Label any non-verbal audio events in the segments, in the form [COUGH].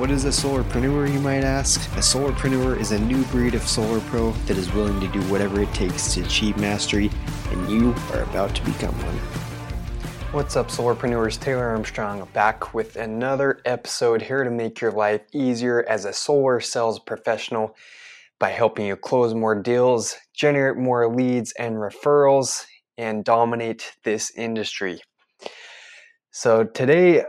What is a solarpreneur, you might ask? A solarpreneur is a new breed of solar pro that is willing to do whatever it takes to achieve mastery, and you are about to become one. What's up, solarpreneurs? Taylor Armstrong back with another episode here to make your life easier as a solar sales professional by helping you close more deals, generate more leads and referrals, and dominate this industry. So, today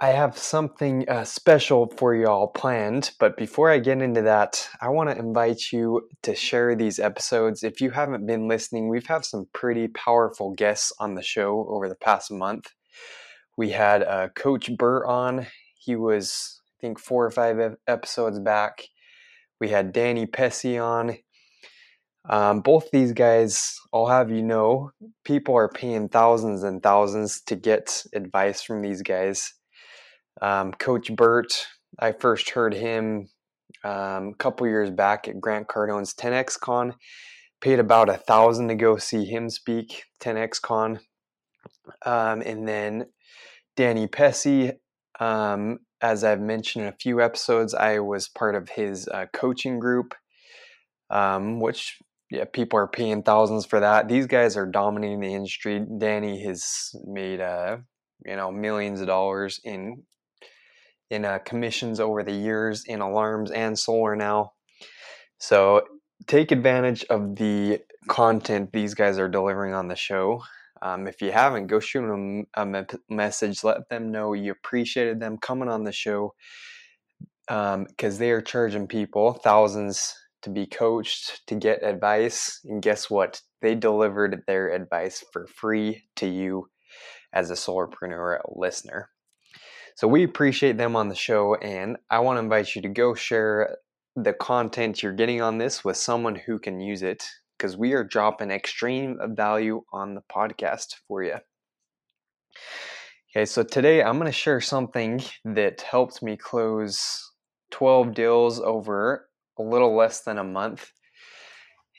I have something uh, special for y'all planned, but before I get into that, I want to invite you to share these episodes. If you haven't been listening, we've had some pretty powerful guests on the show over the past month. We had uh, Coach Burt on. He was, I think, four or five episodes back. We had Danny Pessy on. Um, both these guys, I'll have you know, people are paying thousands and thousands to get advice from these guys. Um, Coach Burt, I first heard him um, a couple years back at Grant Cardone's 10X Con. Paid about a thousand to go see him speak 10X Con. Um, and then Danny Pessy, um, as I've mentioned in a few episodes, I was part of his uh, coaching group, um, which yeah, people are paying thousands for that. These guys are dominating the industry. Danny has made uh, you know millions of dollars in in uh, commissions over the years in alarms and solar now. So take advantage of the content these guys are delivering on the show. Um, if you haven't, go shoot them a me- message. Let them know you appreciated them coming on the show because um, they are charging people thousands to be coached, to get advice. And guess what? They delivered their advice for free to you as a solarpreneur listener. So we appreciate them on the show, and I want to invite you to go share the content you're getting on this with someone who can use it because we are dropping extreme value on the podcast for you. Okay, so today I'm going to share something that helped me close 12 deals over a little less than a month.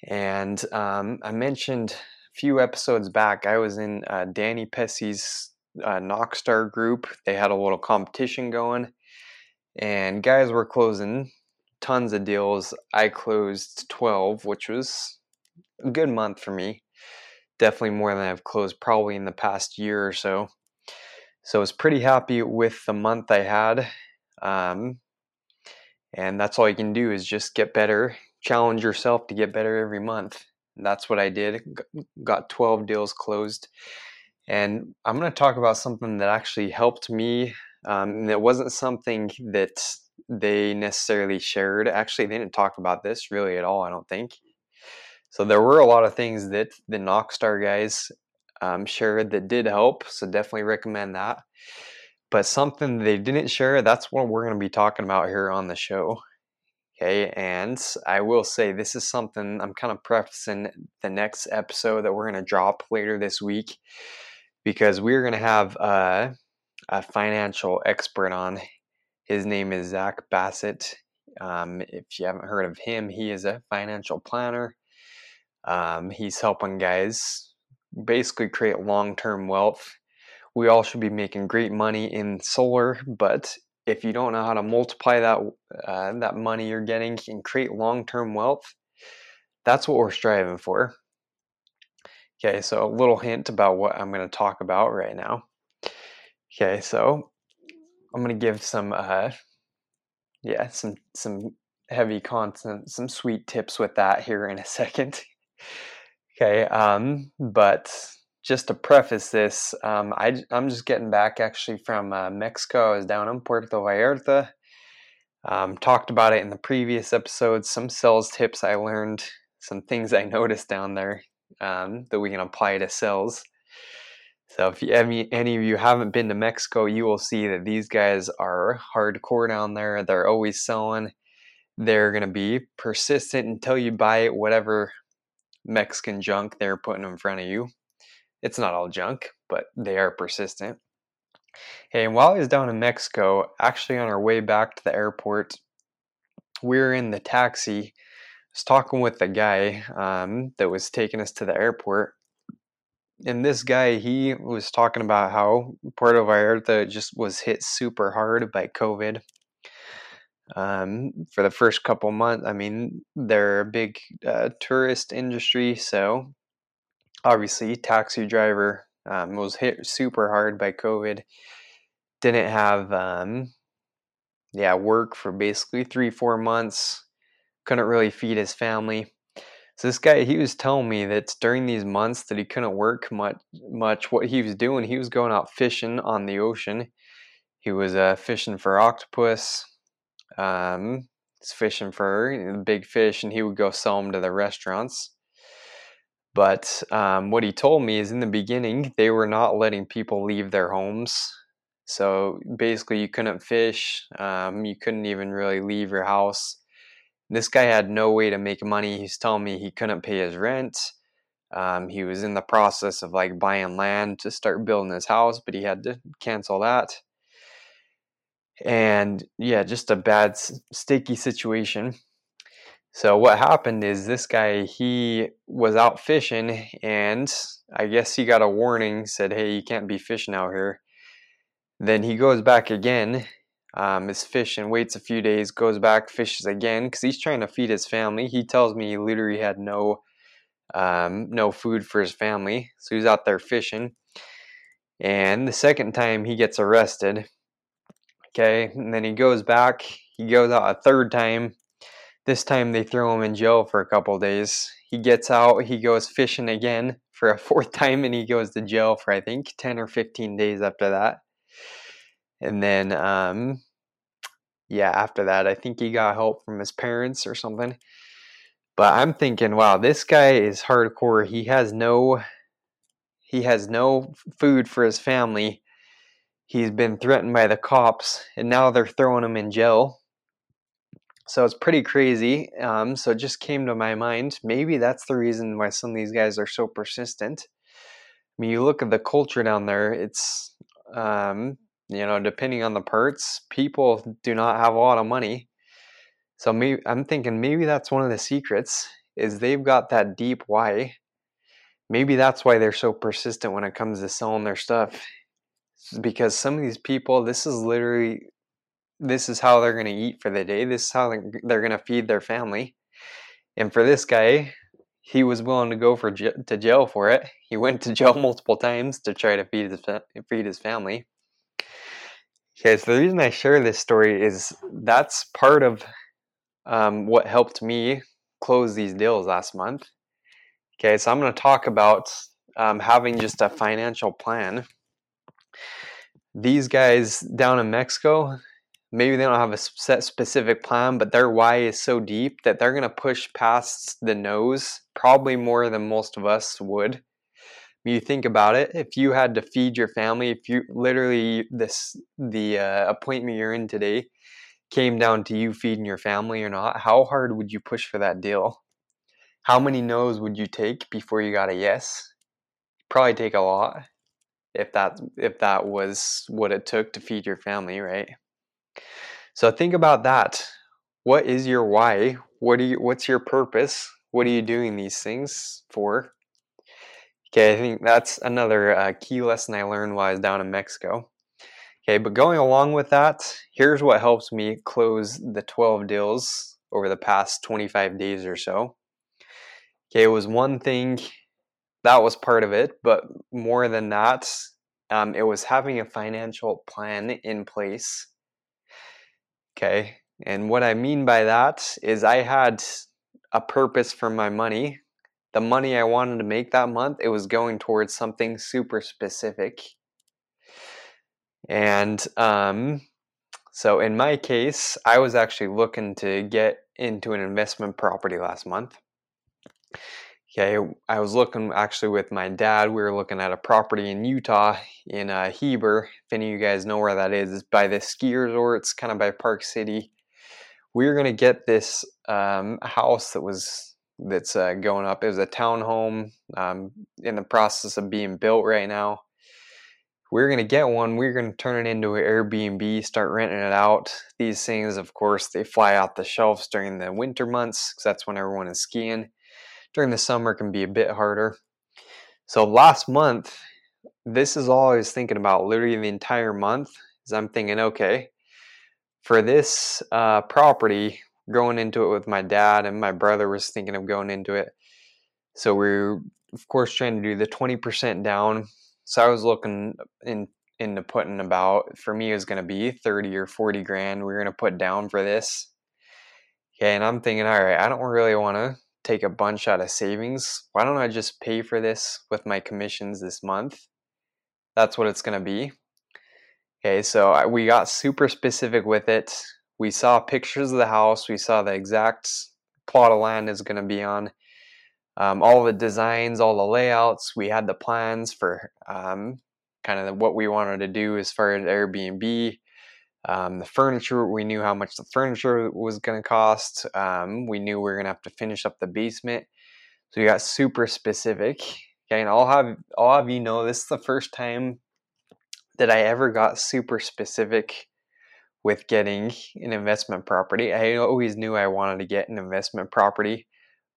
And um, I mentioned a few episodes back, I was in uh, Danny Pessy's uh, Knockstar group. They had a little competition going, and guys were closing tons of deals. I closed 12, which was a good month for me. Definitely more than I've closed probably in the past year or so. So I was pretty happy with the month I had. Um, and that's all you can do is just get better, challenge yourself to get better every month. And that's what I did. Got 12 deals closed. And I'm going to talk about something that actually helped me. Um, and it wasn't something that they necessarily shared. Actually, they didn't talk about this really at all, I don't think. So there were a lot of things that the Knockstar guys um, shared that did help. So definitely recommend that. But something they didn't share, that's what we're going to be talking about here on the show. Okay, and I will say this is something I'm kind of prefacing the next episode that we're going to drop later this week because we're going to have a financial expert on. His name is Zach Bassett. Um, if you haven't heard of him, he is a financial planner. Um, he's helping guys basically create long term wealth. We all should be making great money in solar, but if you don't know how to multiply that uh, that money you're getting and create long term wealth, that's what we're striving for. Okay, so a little hint about what I'm going to talk about right now. Okay, so I'm going to give some, uh, yeah, some some heavy content, some sweet tips with that here in a second. [LAUGHS] okay, um, but just to preface this, um, I, I'm just getting back actually from uh, Mexico. I was down in Puerto Vallarta. Um, talked about it in the previous episodes. Some sales tips I learned, some things I [LAUGHS] noticed down there um, that we can apply to cells. So if you, any, any of you haven't been to Mexico, you will see that these guys are hardcore down there. They're always selling. they're going to be persistent until you buy whatever Mexican junk they're putting in front of you. It's not all junk, but they are persistent. Hey, and while I was down in Mexico, actually on our way back to the airport, we were in the taxi. Was talking with the guy um, that was taking us to the airport. And this guy, he was talking about how Puerto Vallarta just was hit super hard by COVID um, for the first couple months. I mean, they're a big uh, tourist industry, so obviously, taxi driver um, was hit super hard by COVID. Didn't have, um, yeah, work for basically three, four months. Couldn't really feed his family. So this guy, he was telling me that during these months that he couldn't work much, much. What he was doing, he was going out fishing on the ocean. He was uh, fishing for octopus, um, fishing for big fish, and he would go sell them to the restaurants. But um, what he told me is in the beginning, they were not letting people leave their homes. So basically, you couldn't fish, um, you couldn't even really leave your house. This guy had no way to make money. He's telling me he couldn't pay his rent. Um, he was in the process of like buying land to start building his house, but he had to cancel that and yeah, just a bad, sticky situation. So what happened is this guy he was out fishing, and I guess he got a warning said, "Hey, you can't be fishing out here." Then he goes back again, um, is fishing, waits a few days, goes back, fishes again because he's trying to feed his family. He tells me he literally had no um, no food for his family, so he's out there fishing. And the second time he gets arrested, Okay, and then he goes back. He goes out a third time. This time they throw him in jail for a couple days. He gets out. He goes fishing again for a [LAUGHS] fourth time, and he goes to jail for I think ten or fifteen days after that. And then, um, yeah, after that, I think he got help from his parents or something. But I'm thinking, wow, this guy is hardcore. He has no, he has no food for his family he's been threatened by the cops, and now they're throwing him in jail. So it's pretty crazy. Um, so it just came to my mind. Maybe that's the reason why some of these guys are so persistent. I mean, you look at the culture down there. It's um, you know, depending on the parts, people do not have a lot of money. So maybe I'm thinking maybe that's one of the secrets is they've got that deep why. Maybe that's why they're so persistent when it comes to selling their stuff because some of these people, this is literally, this is how they're going to eat for the day. This is how they're going to feed their family. And for this guy, he was willing to go for to jail for it. He went to jail [LAUGHS] multiple times to try to feed his feed his family. Okay, so the reason I share this story is that's part of um, what helped me close these deals last month. Okay, so I'm going to talk about um, having just a financial plan these guys down in Mexico, maybe they don't have a set specific plan, but their why is so deep that they're going to push past the no's probably more than most of us would. You think about it, if you had to feed your family, if you literally this the uh, appointment you're in today came down to you feeding your family or not, how hard would you push for that deal? How many no's would you take before you got a yes? Probably take a lot if that if that was what it took to feed your family, right? So think about that. What is your why? What do you what's your purpose? What are you doing these things for? Okay, I think that's another uh, key lesson I learned while I was down in Mexico. Okay, but going along with that, here's what helps me close the 12 deals over the past 25 days or so. Okay, it was one thing that was part of it. But more than that, um, it was having a financial plan in place. Okay. And what I mean by that is I had a purpose for my money. The money I wanted to make that month, it was going towards something super specific. And um, so in my case, I was actually looking to get into an investment property last month. Okay, I was looking actually with my dad. We were looking at a property in Utah in uh, Heber. If any of you guys know where that is, it's by the ski resort. It's kind of by Park City. we were going to get this um, house that was that's uh, going up. It was a townhome um, in the process of being built right now. We are going to get one. We are going to turn it into an Airbnb, start renting it out. These things, of course, they fly out the shelves during the winter months because that's when everyone is skiing. During the summer, can be a bit harder. So last month, this is all I was thinking about literally the entire month. Is I'm thinking, okay, for this uh, property, going into it with my dad and my brother was thinking of going into it. So we are of course trying to do the 20% down. So I was looking in into putting about for me it was going to be 30 or 40 grand we are going to put down for this. Okay, and I'm thinking, all right, I don't really want to take a bunch out of savings. Why don't I just pay for this with my commissions this month? That's what it's going to be. Okay, so we got super specific with it. We saw pictures of the house. We saw the exact plot of land is going to be on. Um, all the designs, all the layouts. We had the plans for um, kind of what we wanted to do as far as Airbnb. Um, the furniture, we knew how much the furniture was going to cost. Um, we knew we were going to have to finish up the basement. So we got super specific. Okay, and I'll have I'll have you know this is the first time that I ever got super specific with getting an investment property. I always knew I wanted to get an investment property,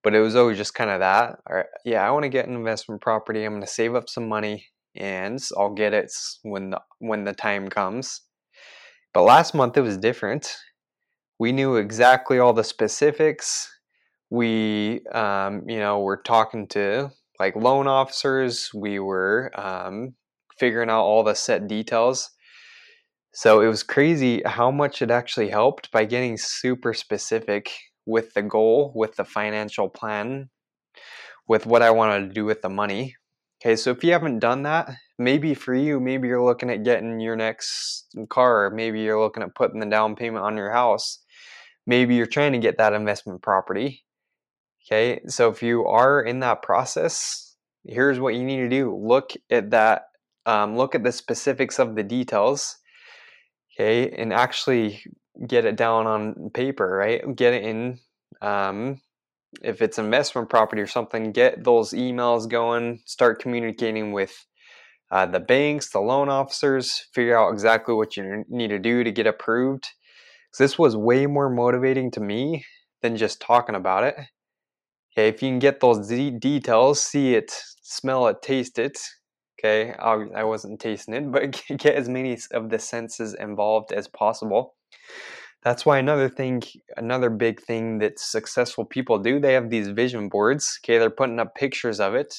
but it was always just kind of that. Or, yeah, I want to get an investment property. I'm going to save up some money and I'll get it when the, when the time comes. But last month it was different. We knew exactly all the specifics. We, um, you know, were talking to like loan officers. We were um, figuring out all the set details. So it was crazy how much it actually helped by getting super specific with the goal, with the financial plan, with what I wanted to do with the money. Okay, so if you haven't done that, maybe for you, maybe you're looking at getting your next car, maybe you're looking at putting the down payment on your house, maybe you're trying to get that investment property. Okay, so if you are in that process, here's what you need to do look at that um, look at the specifics of the details, okay, and actually get it down on paper, right? Get it in. Um, if it's investment property or something, get those emails going. Start communicating with uh, the banks, the loan officers. Figure out exactly what you need to do to get approved. So this was way more motivating to me than just talking about it. Okay, if you can get those de- details, see it, smell it, taste it, Okay, I wasn't tasting it, [LAUGHS] but get as many of the senses involved as possible. That's why another thing, another big thing that successful people do, they have these vision boards. Okay, they're putting up pictures of it.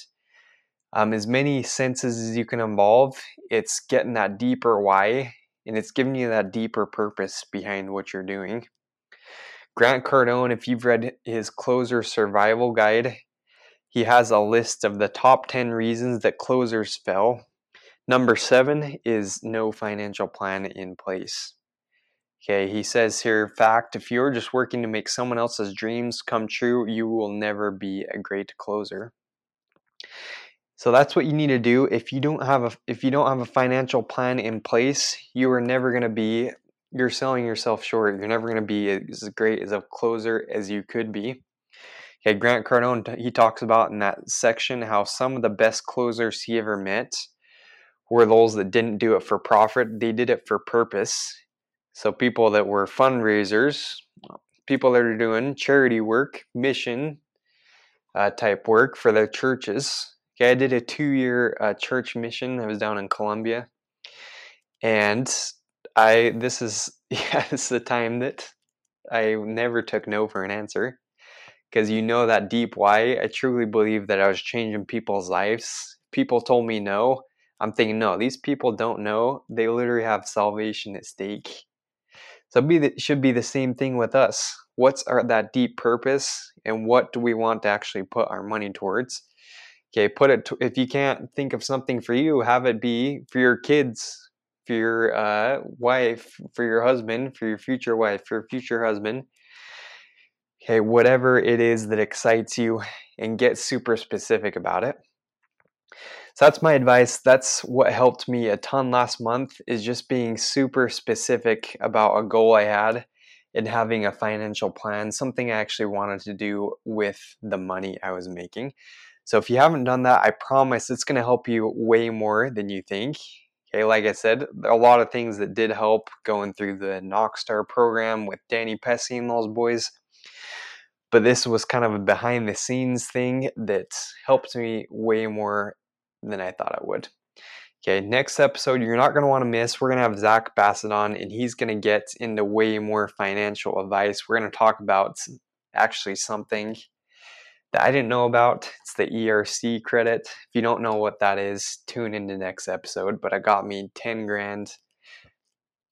Um, as many senses as you can involve, it's getting that deeper why, and it's giving you that deeper purpose behind what you're doing. Grant Cardone, if you've read his Closer Survival Guide, he has a list of the top 10 reasons that closers fail. Number seven is no financial plan in place. Okay, he says here, fact, if you're just working to make someone else's dreams come true, you will never be a great closer. So that's what you need to do. If you don't have a if you don't have a financial plan in place, you are never going to be you're selling yourself short. You're never going to be as great as a closer as you could be. Okay, Grant Cardone, he talks about in that section how some of the best closers he ever met were those that didn't do it for profit, they did it for purpose. So, people that were fundraisers, people that are doing charity work, mission uh, type work for their churches. Okay, I did a two year uh, church mission. I was down in Colombia. And I, this is, [LAUGHS] yeah, this is the time that I never took no for an answer because you know that deep why. I truly believe that I was changing people's lives. People told me no. I'm thinking, no, these people don't know. They literally have salvation at stake. So be it should be the same thing with us. What's our, that deep purpose, and what do we want to actually put our money towards? Okay, put it. To, if you can't think of something for you, have it be for your kids, for your uh, wife, for your husband, for your future wife, for your future husband Okay, whatever it is that excites you and get super specific about it. So that's my advice. That's what helped me a ton last month is just being super specific about a goal I had and having a financial plan, something I actually wanted to do with the money I was making. So if you haven't done that, I promise it's going to help you way more than you think. Okay, like I said, a lot of things that did help going through the Knockstar program with Danny Pessy and those boys. But this was kind of a behind the scenes thing that helped me way more than I thought I would. Okay, next episode you're not going to want to miss. We're going to have Zach Bassett on, and he's going to get into way more financial advice. We're going to talk about actually something that I didn't know about. It's the ERC credit. If you don't know what that is, tune into next episode. But it got me 10 grand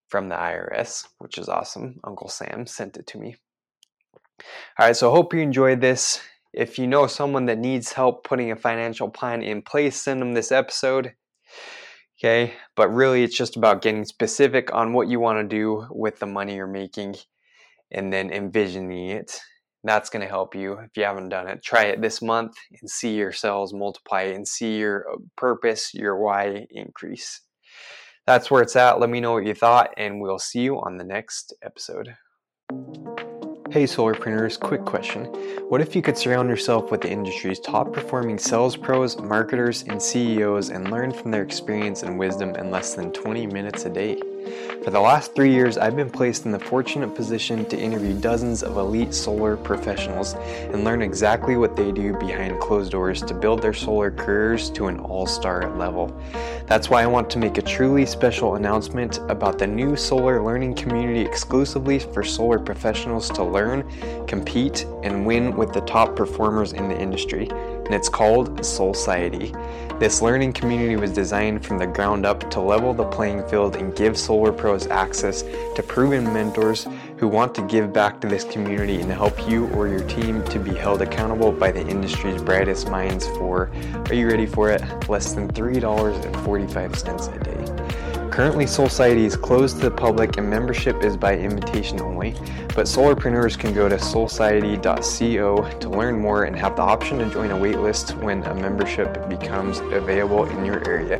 from the IRS, which is awesome. Uncle Sam sent it to me. All right, so hope you enjoyed this. If you know someone that needs help putting a financial plan in place, send them this episode. Okay, but really it's just about getting specific on what you want to do with the money you're making and then envisioning it. That's going to help you if you haven't done it. Try it this month and see your sales multiply and see your uh, purpose, your why increase. That's where it's at. Let me know what you thought, and we'll see you on the next episode. Hey Solarpreneurs, quick question. What if you could surround yourself with the industry's top performing sales pros, marketers, and CEOs and learn from their experience and wisdom in less than 20 minutes a day? For the last three years, I've been placed in the fortunate position to interview dozens of elite solar professionals and learn exactly what they do behind closed doors to build their solar careers to an all star level. That's why I want to make a truly special announcement about the new solar learning community exclusively for solar professionals to learn, compete, and win with the top performers in the industry and it's called Solciety. This learning community was designed from the ground up to level the playing field and give solar pros access to proven mentors who want to give back to this community and help you or your team to be held accountable by the industry's brightest minds for, are you ready for it? Less than $3.45 a day. Currently, Solciety is closed to the public and membership is by invitation only, but solarpreneurs can go to solciety.co to learn more and have the option to join a waitlist when a membership becomes available in your area.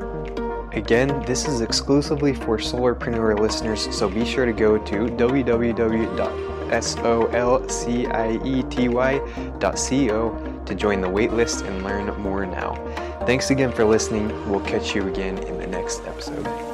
Again, this is exclusively for solarpreneur listeners, so be sure to go to www.solciety.co to join the waitlist and learn more now. Thanks again for listening. We'll catch you again in the next episode.